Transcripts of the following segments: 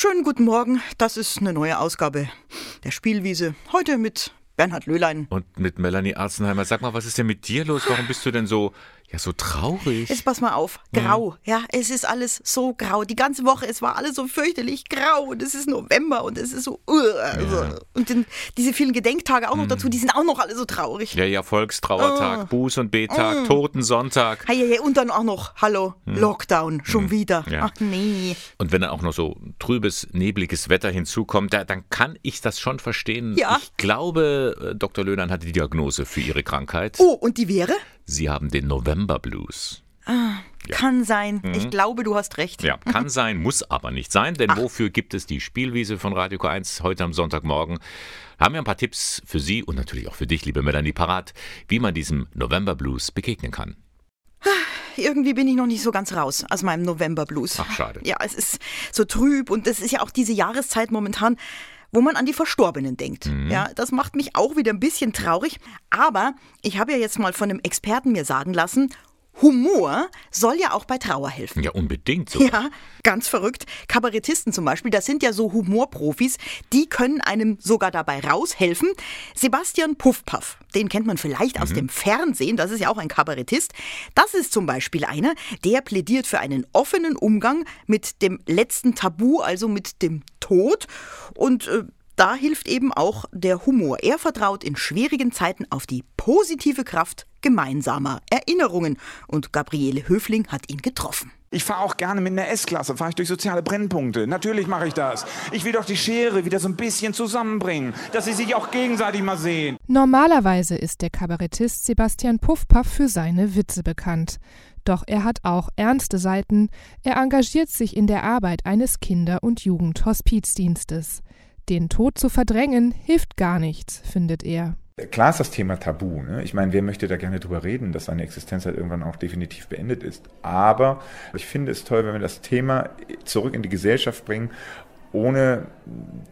schönen guten Morgen. Das ist eine neue Ausgabe der Spielwiese. Heute mit Bernhard Löhlein. Und mit Melanie Arzenheimer. Sag mal, was ist denn mit dir los? Warum bist du denn so ja, so traurig. Jetzt pass mal auf, grau. Mhm. Ja, es ist alles so grau. Die ganze Woche, es war alles so fürchterlich grau und es ist November und es ist so. Uh, also. ja. Und den, diese vielen Gedenktage auch noch mhm. dazu, die sind auch noch alle so traurig. Ja, ja, Volkstrauertag, uh. Buß- und Betag, uh. Totensonntag. Ja, ja, und dann auch noch, hallo, mhm. Lockdown, schon mhm. wieder. Ja. Ach nee. Und wenn dann auch noch so trübes, nebliges Wetter hinzukommt, da, dann kann ich das schon verstehen. Ja. Ich glaube, äh, Dr. Löhnan hatte die Diagnose für ihre Krankheit. Oh, und die wäre? Sie haben den November Blues. Ah, ja. Kann sein. Mhm. Ich glaube, du hast recht. Ja, kann sein, muss aber nicht sein, denn Ach. wofür gibt es die Spielwiese von Radio K1 heute am Sonntagmorgen? Haben wir ein paar Tipps für Sie und natürlich auch für dich, liebe Melanie, parat, wie man diesem November Blues begegnen kann. Irgendwie bin ich noch nicht so ganz raus aus meinem November Blues. Ach, schade. Ja, es ist so trüb und es ist ja auch diese Jahreszeit momentan wo man an die Verstorbenen denkt. Mhm. Ja, das macht mich auch wieder ein bisschen traurig. Aber ich habe ja jetzt mal von einem Experten mir sagen lassen, Humor soll ja auch bei Trauer helfen. Ja, unbedingt. Sogar. Ja, ganz verrückt. Kabarettisten zum Beispiel, das sind ja so Humorprofis, die können einem sogar dabei raushelfen. Sebastian Puffpaff, den kennt man vielleicht mhm. aus dem Fernsehen, das ist ja auch ein Kabarettist. Das ist zum Beispiel einer, der plädiert für einen offenen Umgang mit dem letzten Tabu, also mit dem Tod. Und äh, da hilft eben auch der Humor. Er vertraut in schwierigen Zeiten auf die positive Kraft gemeinsamer Erinnerungen. Und Gabriele Höfling hat ihn getroffen. Ich fahre auch gerne mit einer S-Klasse, fahre ich durch soziale Brennpunkte. Natürlich mache ich das. Ich will doch die Schere wieder so ein bisschen zusammenbringen, dass sie sich auch gegenseitig mal sehen. Normalerweise ist der Kabarettist Sebastian Puffpaff für seine Witze bekannt. Doch er hat auch ernste Seiten. Er engagiert sich in der Arbeit eines Kinder- und Jugendhospizdienstes. Den Tod zu verdrängen hilft gar nichts, findet er. Klar ist das Thema tabu. Ne? Ich meine, wer möchte da gerne drüber reden, dass seine Existenz halt irgendwann auch definitiv beendet ist. Aber ich finde es toll, wenn wir das Thema zurück in die Gesellschaft bringen ohne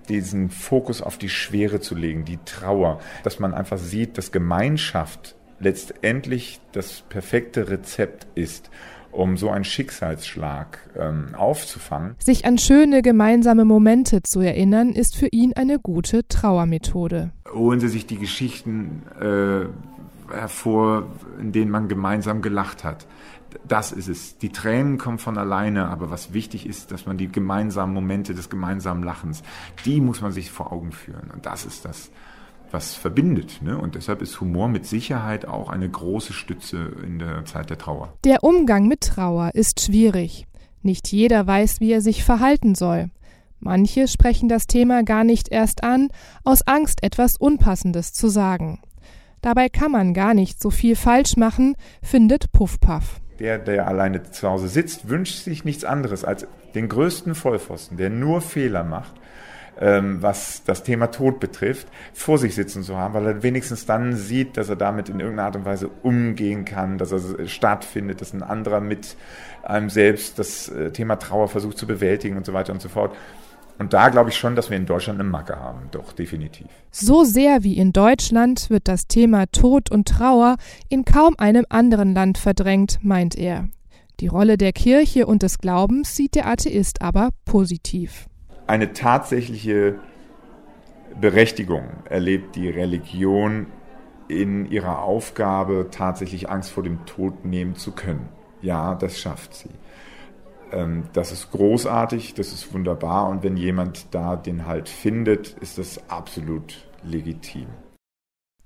diesen Fokus auf die Schwere zu legen, die Trauer, dass man einfach sieht, dass Gemeinschaft letztendlich das perfekte Rezept ist um so einen Schicksalsschlag ähm, aufzufangen. Sich an schöne gemeinsame Momente zu erinnern, ist für ihn eine gute Trauermethode. Holen Sie sich die Geschichten äh, hervor, in denen man gemeinsam gelacht hat. Das ist es. Die Tränen kommen von alleine, aber was wichtig ist, dass man die gemeinsamen Momente des gemeinsamen Lachens, die muss man sich vor Augen führen. Und das ist das, was verbindet. Ne? Und deshalb ist Humor mit Sicherheit auch eine große Stütze in der Zeit der Trauer. Der Umgang mit Trauer ist schwierig. Nicht jeder weiß, wie er sich verhalten soll. Manche sprechen das Thema gar nicht erst an, aus Angst, etwas Unpassendes zu sagen. Dabei kann man gar nicht so viel falsch machen, findet Puffpaff. Der, der alleine zu Hause sitzt, wünscht sich nichts anderes als den größten Vollpfosten, der nur Fehler macht ähm, was das Thema Tod betrifft, vor sich sitzen zu haben, weil er wenigstens dann sieht, dass er damit in irgendeiner Art und Weise umgehen kann, dass er stattfindet, dass ein anderer mit einem selbst das äh, Thema Trauer versucht zu bewältigen und so weiter und so fort. Und da glaube ich schon, dass wir in Deutschland eine Macke haben, doch definitiv. So sehr wie in Deutschland wird das Thema Tod und Trauer in kaum einem anderen Land verdrängt, meint er. Die Rolle der Kirche und des Glaubens sieht der Atheist aber positiv eine tatsächliche Berechtigung erlebt die Religion in ihrer Aufgabe, tatsächlich Angst vor dem Tod nehmen zu können. Ja, das schafft sie. Ähm, das ist großartig, das ist wunderbar und wenn jemand da den Halt findet, ist das absolut legitim.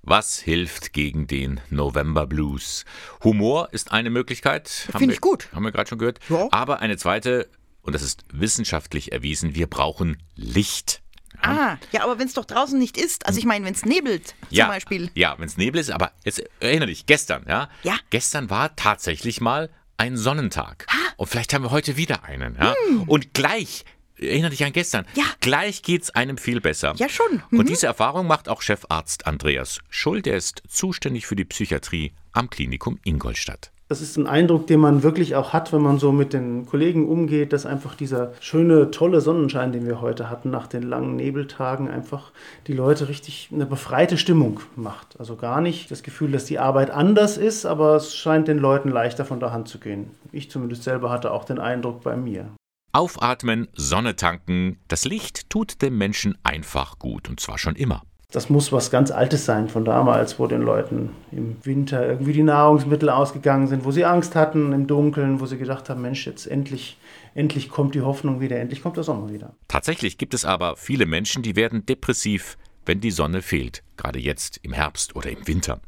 Was hilft gegen den November Blues? Humor ist eine Möglichkeit. Finde ich gut. Haben wir gerade schon gehört. Ja. Aber eine zweite, und das ist wissenschaftlich erwiesen, wir brauchen Licht. Ja. Ah, ja, aber wenn es doch draußen nicht ist, also ich meine, wenn es nebelt zum ja, Beispiel. Ja, wenn es nebelt ist, aber jetzt erinnere dich, gestern, ja? Ja. Gestern war tatsächlich mal ein Sonnentag. Ha? Und vielleicht haben wir heute wieder einen, ja? Hm. Und gleich erinnere dich an gestern. Ja. Gleich es einem viel besser. Ja, schon. Mhm. Und diese Erfahrung macht auch Chefarzt Andreas Schull, der ist zuständig für die Psychiatrie am Klinikum Ingolstadt. Das ist ein Eindruck, den man wirklich auch hat, wenn man so mit den Kollegen umgeht, dass einfach dieser schöne, tolle Sonnenschein, den wir heute hatten, nach den langen Nebeltagen, einfach die Leute richtig eine befreite Stimmung macht. Also gar nicht das Gefühl, dass die Arbeit anders ist, aber es scheint den Leuten leichter von der Hand zu gehen. Ich zumindest selber hatte auch den Eindruck bei mir. Aufatmen, Sonne tanken, das Licht tut dem Menschen einfach gut und zwar schon immer. Das muss was ganz Altes sein von damals, wo den Leuten im Winter irgendwie die Nahrungsmittel ausgegangen sind, wo sie Angst hatten im Dunkeln, wo sie gedacht haben, Mensch, jetzt endlich, endlich kommt die Hoffnung wieder, endlich kommt der Sommer wieder. Tatsächlich gibt es aber viele Menschen, die werden depressiv, wenn die Sonne fehlt, gerade jetzt im Herbst oder im Winter.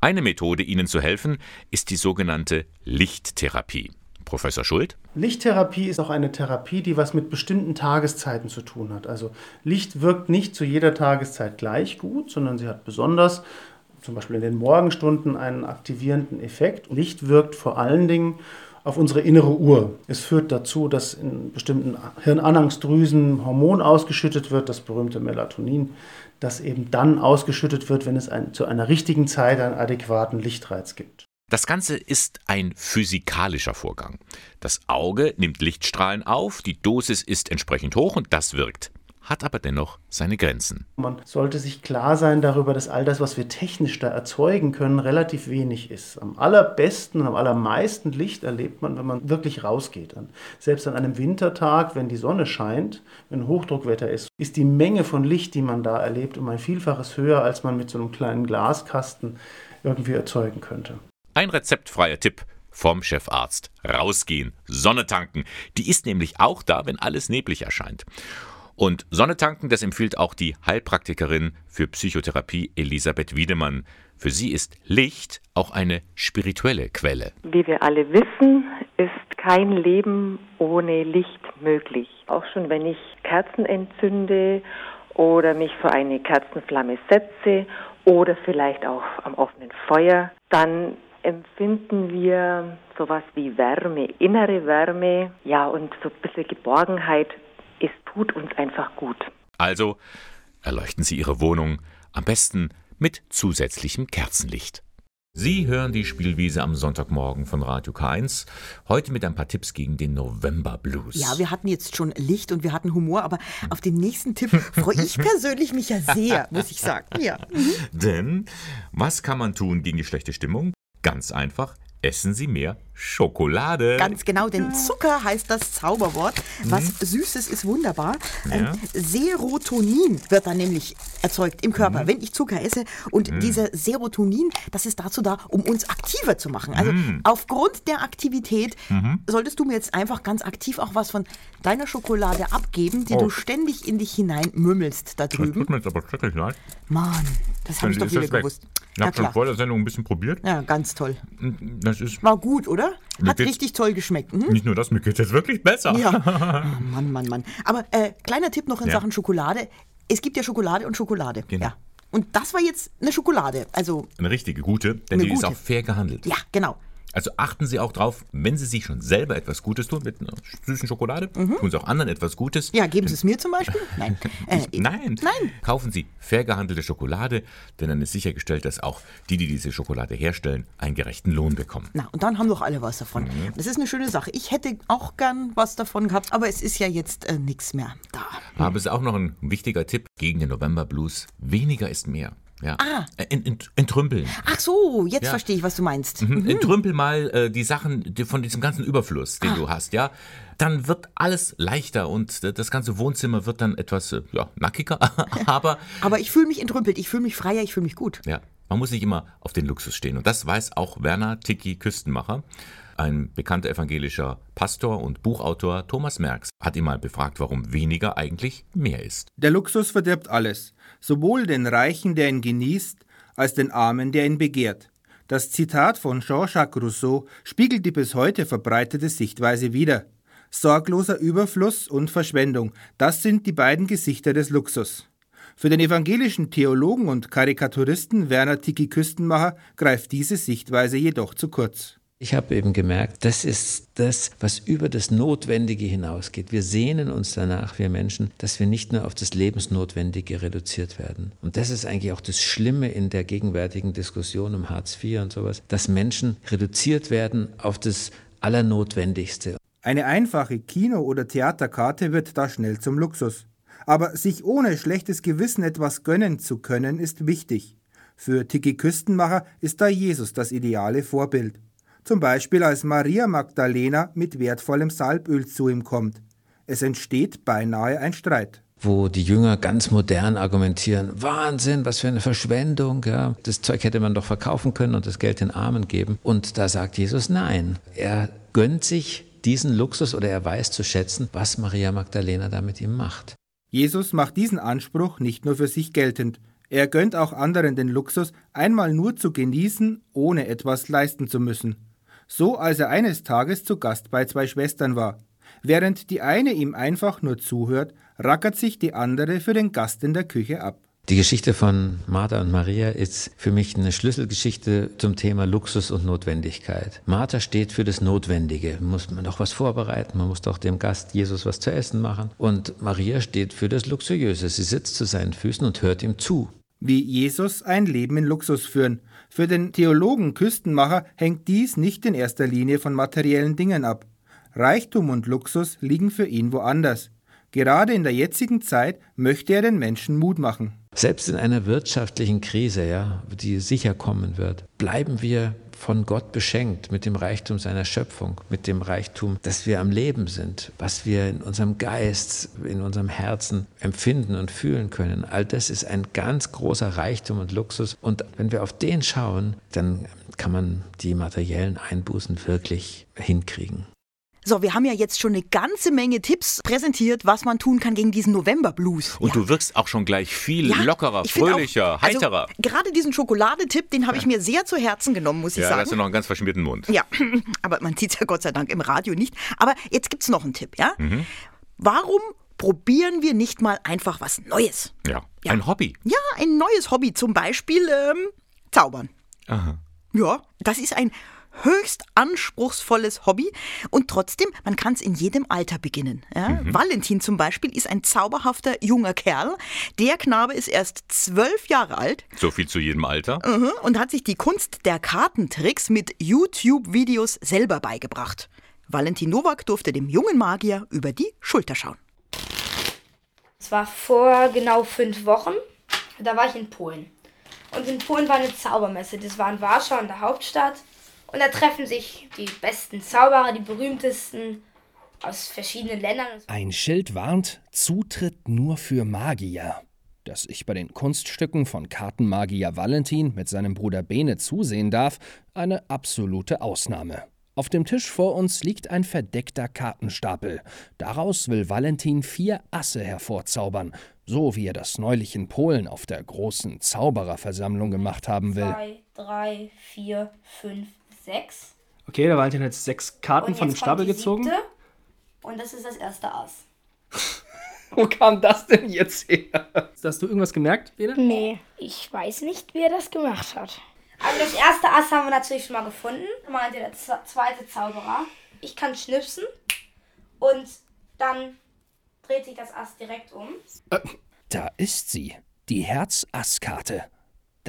Eine Methode, ihnen zu helfen, ist die sogenannte Lichttherapie. Professor Schuld? Lichttherapie ist auch eine Therapie, die was mit bestimmten Tageszeiten zu tun hat. Also Licht wirkt nicht zu jeder Tageszeit gleich gut, sondern sie hat besonders zum Beispiel in den Morgenstunden einen aktivierenden Effekt. Licht wirkt vor allen Dingen auf unsere innere Uhr. Es führt dazu, dass in bestimmten Hirnanhangsdrüsen Hormon ausgeschüttet wird, das berühmte Melatonin, das eben dann ausgeschüttet wird, wenn es ein, zu einer richtigen Zeit einen adäquaten Lichtreiz gibt. Das Ganze ist ein physikalischer Vorgang. Das Auge nimmt Lichtstrahlen auf, die Dosis ist entsprechend hoch und das wirkt hat aber dennoch seine Grenzen. Man sollte sich klar sein darüber, dass all das, was wir technisch da erzeugen können, relativ wenig ist. Am allerbesten und am allermeisten Licht erlebt man, wenn man wirklich rausgeht. Selbst an einem Wintertag, wenn die Sonne scheint, wenn Hochdruckwetter ist, ist die Menge von Licht, die man da erlebt, um ein Vielfaches höher, als man mit so einem kleinen Glaskasten irgendwie erzeugen könnte. Ein rezeptfreier Tipp vom Chefarzt. Rausgehen, Sonne tanken. Die ist nämlich auch da, wenn alles neblig erscheint. Und Sonne tanken, das empfiehlt auch die Heilpraktikerin für Psychotherapie Elisabeth Wiedemann. Für sie ist Licht auch eine spirituelle Quelle. Wie wir alle wissen, ist kein Leben ohne Licht möglich. Auch schon wenn ich Kerzen entzünde oder mich vor eine Kerzenflamme setze oder vielleicht auch am offenen Feuer, dann empfinden wir sowas wie Wärme, innere Wärme, ja, und so ein bisschen Geborgenheit. Es tut uns einfach gut. Also erleuchten Sie Ihre Wohnung am besten mit zusätzlichem Kerzenlicht. Sie hören die Spielwiese am Sonntagmorgen von Radio K1. Heute mit ein paar Tipps gegen den November Blues. Ja, wir hatten jetzt schon Licht und wir hatten Humor, aber auf den nächsten Tipp freue ich persönlich mich ja sehr, muss ich sagen. Ja. Denn was kann man tun gegen die schlechte Stimmung? Ganz einfach, essen Sie mehr Schokolade. Ganz genau, denn Zucker heißt das Zauberwort. Was mhm. Süßes ist wunderbar. Ja. Ähm, Serotonin wird dann nämlich erzeugt im Körper, mhm. wenn ich Zucker esse. Und mhm. dieser Serotonin, das ist dazu da, um uns aktiver zu machen. Also mhm. aufgrund der Aktivität mhm. solltest du mir jetzt einfach ganz aktiv auch was von deiner Schokolade abgeben, die oh. du ständig in dich hinein mümmelst da drüben. Das tut mir jetzt aber schrecklich leid. Mann, das habe ich doch wieder gewusst. Ich habe schon vor der Sendung ein bisschen probiert. Ja, ganz toll. Das ist War gut, oder? Hat richtig toll geschmeckt. Mhm. Nicht nur das, mir geht es jetzt wirklich besser. Ja. Oh, Mann, Mann, Mann. Aber äh, kleiner Tipp noch in ja. Sachen Schokolade. Es gibt ja Schokolade und Schokolade. Genau. Ja. Und das war jetzt eine Schokolade. Also eine richtige gute, denn die gute. ist auch fair gehandelt. Ja, genau. Also achten Sie auch drauf, wenn Sie sich schon selber etwas Gutes tun mit einer süßen Schokolade, mhm. tun Sie auch anderen etwas Gutes. Ja, geben Sie es mir zum Beispiel? Nein. Äh, nein. Nein. Kaufen Sie fair gehandelte Schokolade, denn dann ist sichergestellt, dass auch die, die diese Schokolade herstellen, einen gerechten Lohn bekommen. Na, und dann haben doch alle was davon. Mhm. Das ist eine schöne Sache. Ich hätte auch gern was davon gehabt, aber es ist ja jetzt äh, nichts mehr da. Aber es ist auch noch ein wichtiger Tipp gegen den November Blues. Weniger ist mehr. Ja. Ah. Ent, ent, entrümpeln. Ach so, jetzt ja. verstehe ich, was du meinst. Mhm. Mhm. Entrümpel mal äh, die Sachen die, von diesem ganzen Überfluss, den ah. du hast, ja. Dann wird alles leichter und äh, das ganze Wohnzimmer wird dann etwas äh, ja, nackiger. aber, aber ich fühle mich entrümpelt, ich fühle mich freier, ich fühle mich gut. Ja, man muss nicht immer auf den Luxus stehen. Und das weiß auch Werner Tiki Küstenmacher. Ein bekannter evangelischer Pastor und Buchautor Thomas Merks hat ihn mal befragt, warum weniger eigentlich mehr ist. Der Luxus verdirbt alles sowohl den Reichen, der ihn genießt, als den Armen, der ihn begehrt. Das Zitat von Jean-Jacques Rousseau spiegelt die bis heute verbreitete Sichtweise wider. Sorgloser Überfluss und Verschwendung, das sind die beiden Gesichter des Luxus. Für den evangelischen Theologen und Karikaturisten Werner Tiki Küstenmacher greift diese Sichtweise jedoch zu kurz. Ich habe eben gemerkt, das ist das, was über das Notwendige hinausgeht. Wir sehnen uns danach, wir Menschen, dass wir nicht nur auf das Lebensnotwendige reduziert werden. Und das ist eigentlich auch das Schlimme in der gegenwärtigen Diskussion um Hartz IV und sowas, dass Menschen reduziert werden auf das Allernotwendigste. Eine einfache Kino- oder Theaterkarte wird da schnell zum Luxus. Aber sich ohne schlechtes Gewissen etwas gönnen zu können, ist wichtig. Für Tiki Küstenmacher ist da Jesus das ideale Vorbild zum Beispiel als Maria Magdalena mit wertvollem Salböl zu ihm kommt. Es entsteht beinahe ein Streit wo die Jünger ganz modern argumentieren, Wahnsinn, was für eine Verschwendung, ja. Das Zeug hätte man doch verkaufen können und das Geld den Armen geben. Und da sagt Jesus nein. Er gönnt sich diesen Luxus oder er weiß zu schätzen, was Maria Magdalena da mit ihm macht. Jesus macht diesen Anspruch nicht nur für sich geltend. Er gönnt auch anderen den Luxus, einmal nur zu genießen, ohne etwas leisten zu müssen. So als er eines Tages zu Gast bei zwei Schwestern war. Während die eine ihm einfach nur zuhört, rackert sich die andere für den Gast in der Küche ab. Die Geschichte von Martha und Maria ist für mich eine Schlüsselgeschichte zum Thema Luxus und Notwendigkeit. Martha steht für das Notwendige. Muss man doch was vorbereiten, man muss doch dem Gast Jesus was zu essen machen. Und Maria steht für das Luxuriöse. Sie sitzt zu seinen Füßen und hört ihm zu. Wie Jesus ein Leben in Luxus führen. Für den Theologen Küstenmacher hängt dies nicht in erster Linie von materiellen Dingen ab. Reichtum und Luxus liegen für ihn woanders. Gerade in der jetzigen Zeit möchte er den Menschen Mut machen. Selbst in einer wirtschaftlichen Krise, ja, die sicher kommen wird, bleiben wir von Gott beschenkt mit dem Reichtum seiner Schöpfung, mit dem Reichtum, dass wir am Leben sind, was wir in unserem Geist, in unserem Herzen empfinden und fühlen können. All das ist ein ganz großer Reichtum und Luxus. Und wenn wir auf den schauen, dann kann man die materiellen Einbußen wirklich hinkriegen. So, wir haben ja jetzt schon eine ganze Menge Tipps präsentiert, was man tun kann gegen diesen November-Blues. Und ja. du wirkst auch schon gleich viel ja, lockerer, fröhlicher, auch, also heiterer. Gerade diesen Schokoladetipp, den habe ich mir sehr zu Herzen genommen, muss ich ja, sagen. Ja, hast du noch einen ganz verschmierten Mund. Ja, aber man sieht es ja Gott sei Dank im Radio nicht. Aber jetzt gibt es noch einen Tipp, ja? Mhm. Warum probieren wir nicht mal einfach was Neues? Ja, ja. ein Hobby. Ja, ein neues Hobby, zum Beispiel ähm, Zaubern. Aha. Ja, das ist ein höchst anspruchsvolles Hobby und trotzdem, man kann es in jedem Alter beginnen. Ja? Mhm. Valentin zum Beispiel ist ein zauberhafter junger Kerl. Der Knabe ist erst zwölf Jahre alt. So viel zu jedem Alter. Mhm, und hat sich die Kunst der Kartentricks mit YouTube-Videos selber beigebracht. Valentin Nowak durfte dem jungen Magier über die Schulter schauen. Es war vor genau fünf Wochen. Da war ich in Polen. Und in Polen war eine Zaubermesse. Das war in Warschau, in der Hauptstadt. Und da treffen sich die besten Zauberer, die berühmtesten aus verschiedenen Ländern. Ein Schild warnt, Zutritt nur für Magier. Dass ich bei den Kunststücken von Kartenmagier Valentin mit seinem Bruder Bene zusehen darf, eine absolute Ausnahme. Auf dem Tisch vor uns liegt ein verdeckter Kartenstapel. Daraus will Valentin vier Asse hervorzaubern, so wie er das neulich in Polen auf der großen Zaubererversammlung gemacht haben will. Zwei, drei, vier, fünf, sechs. Okay, da waren jetzt sechs Karten von dem Stapel gezogen. Und das ist das erste Ass. Wo kam das denn jetzt her? Hast du irgendwas gemerkt, Bene? Nee, ich weiß nicht, wie er das gemacht hat. Also das erste Ass haben wir natürlich schon mal gefunden. Meinte der zweite Zauberer. Ich kann schnipsen und dann dreht sich das Ass direkt um. Äh, da ist sie, die Herz-Ass-Karte.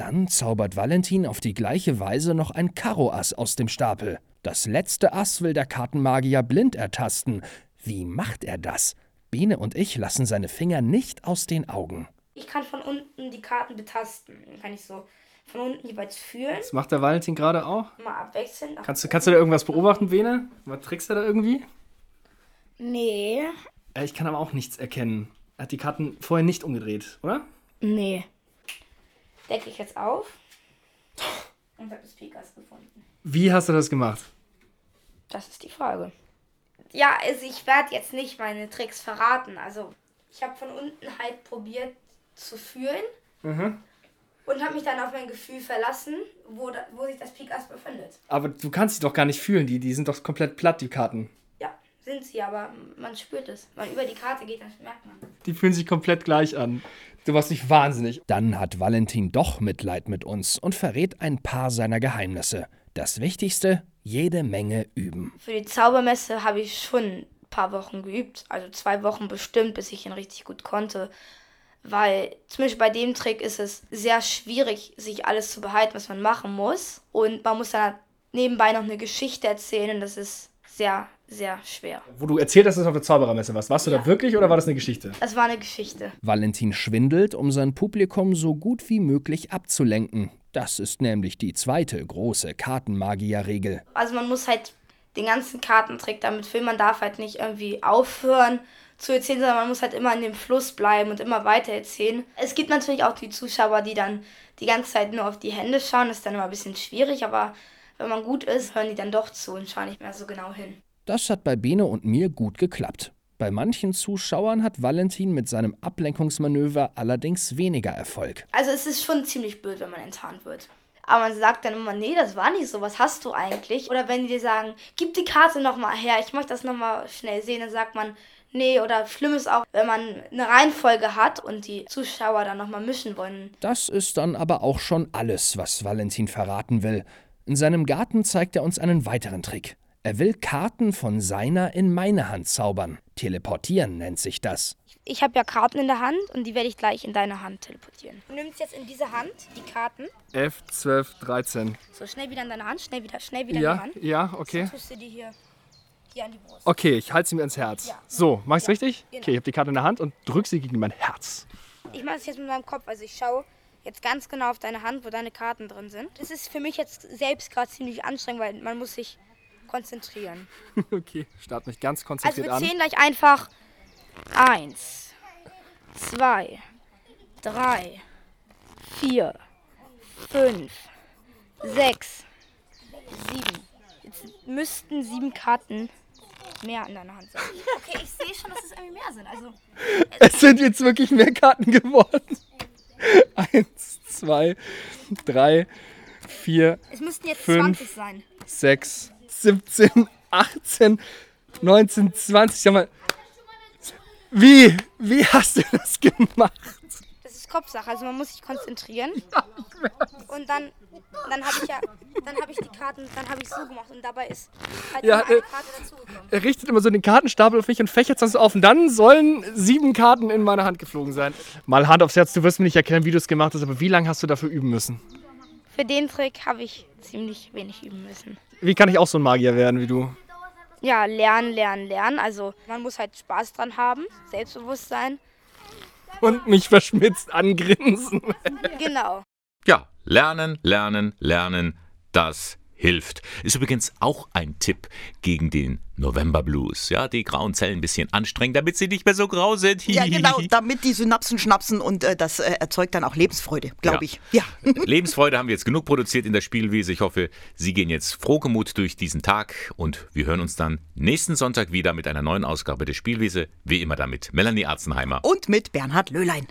Dann zaubert Valentin auf die gleiche Weise noch ein Karo-Ass aus dem Stapel. Das letzte Ass will der Kartenmagier blind ertasten. Wie macht er das? Bene und ich lassen seine Finger nicht aus den Augen. Ich kann von unten die Karten betasten. Dann kann ich so von unten jeweils fühlen. Das macht der Valentin gerade auch. Mal abwechseln. Kannst du, kannst du da irgendwas beobachten, Bene? Was trickst du da irgendwie? Nee. Äh, ich kann aber auch nichts erkennen. Er hat die Karten vorher nicht umgedreht, oder? Nee decke ich jetzt auf und habe das Pikas gefunden. Wie hast du das gemacht? Das ist die Frage. Ja, also ich werde jetzt nicht meine Tricks verraten. Also ich habe von unten halt probiert zu fühlen mhm. und habe mich dann auf mein Gefühl verlassen, wo, da, wo sich das Pikas befindet. Aber du kannst sie doch gar nicht fühlen, die, die sind doch komplett platt, die Karten. Sind sie, aber man spürt es. Wenn man über die Karte geht, dann merkt man. Die fühlen sich komplett gleich an. Du warst nicht wahnsinnig. Dann hat Valentin doch Mitleid mit uns und verrät ein paar seiner Geheimnisse. Das Wichtigste, jede Menge üben. Für die Zaubermesse habe ich schon ein paar Wochen geübt, also zwei Wochen bestimmt, bis ich ihn richtig gut konnte. Weil zum Beispiel bei dem Trick ist es sehr schwierig, sich alles zu behalten, was man machen muss. Und man muss dann nebenbei noch eine Geschichte erzählen und das ist sehr sehr schwer. Wo du erzählt hast, dass du auf der Zauberermesse warst. Warst du ja. da wirklich oder war das eine Geschichte? Es war eine Geschichte. Valentin schwindelt, um sein Publikum so gut wie möglich abzulenken. Das ist nämlich die zweite große Kartenmagier-Regel. Also man muss halt den ganzen Kartentrick damit filmen. Man darf halt nicht irgendwie aufhören zu erzählen, sondern man muss halt immer in dem Fluss bleiben und immer weiter erzählen. Es gibt natürlich auch die Zuschauer, die dann die ganze Zeit nur auf die Hände schauen. Das ist dann immer ein bisschen schwierig, aber wenn man gut ist, hören die dann doch zu und schauen nicht mehr so genau hin. Das hat bei Bene und mir gut geklappt. Bei manchen Zuschauern hat Valentin mit seinem Ablenkungsmanöver allerdings weniger Erfolg. Also es ist schon ziemlich blöd, wenn man enttarnt wird. Aber man sagt dann immer, nee, das war nicht so, was hast du eigentlich? Oder wenn die dir sagen, gib die Karte nochmal her, ich möchte das nochmal schnell sehen, dann sagt man, nee. Oder schlimm ist auch, wenn man eine Reihenfolge hat und die Zuschauer dann nochmal mischen wollen. Das ist dann aber auch schon alles, was Valentin verraten will. In seinem Garten zeigt er uns einen weiteren Trick. Er will Karten von seiner in meine Hand zaubern. Teleportieren nennt sich das. Ich habe ja Karten in der Hand und die werde ich gleich in deine Hand teleportieren. Du nimmst jetzt in diese Hand die Karten. 11, 12, 13. So, schnell wieder in deine Hand, schnell wieder, schnell wieder ja, in die Hand. Ja, okay. So tust du die hier, hier an die Brust. Okay, ich halte sie mir ins Herz. Ja. So, mach ich's Ja, richtig? genau. Okay, ich habe die Karte in der Hand und drück sie gegen mein Herz. Ich mache es jetzt mit meinem Kopf, also ich schaue jetzt ganz genau auf deine Hand, wo deine Karten drin sind. Das ist für mich jetzt selbst gerade ziemlich anstrengend, weil man muss sich konzentrieren. okay, start mich ganz Also konzentriert wir an. zählen gleich einfach eins, zwei, drei, vier, fünf, sechs, sieben. Jetzt müssten sieben Karten mehr in deiner Hand sein. Okay, ich sehe schon, dass es irgendwie mehr sind. Also Es sind jetzt wirklich mehr Karten geworden. Eins, zwei, drei, vier, es müssten jetzt fünf, 20 sein. sechs, 17, 18, 19, 20. Sag mal, wie, wie hast du das gemacht? Das ist Kopfsache, also man muss sich konzentrieren. Und dann, dann habe ich ja, dann habe ich die Karten, dann habe ich so gemacht und dabei ist halt Ja, eine äh, Karte dazugekommen. Er richtet immer so den Kartenstapel auf mich und fächert das auf. Und dann sollen sieben Karten in meine Hand geflogen sein. Mal Hand aufs Herz, du wirst mir nicht erkennen, wie du es gemacht hast, aber wie lange hast du dafür üben müssen? Für den Trick habe ich ziemlich wenig üben müssen. Wie kann ich auch so ein Magier werden wie du? Ja, lernen, lernen, lernen. Also man muss halt Spaß dran haben, Selbstbewusstsein. Und mich verschmitzt angrinsen. Genau. Ja, lernen, lernen, lernen, das hilft. Ist übrigens auch ein Tipp gegen den November Blues. Ja, die grauen Zellen ein bisschen anstrengen, damit sie nicht mehr so grau sind. Ja, genau, damit die Synapsen schnapsen und äh, das äh, erzeugt dann auch Lebensfreude, glaube Ja. ich. Ja. Lebensfreude haben wir jetzt genug produziert in der Spielwiese. Ich hoffe, Sie gehen jetzt frohgemut durch diesen Tag und wir hören uns dann nächsten Sonntag wieder mit einer neuen Ausgabe der Spielwiese. Wie immer damit Melanie Arzenheimer. Und mit Bernhard Löhlein.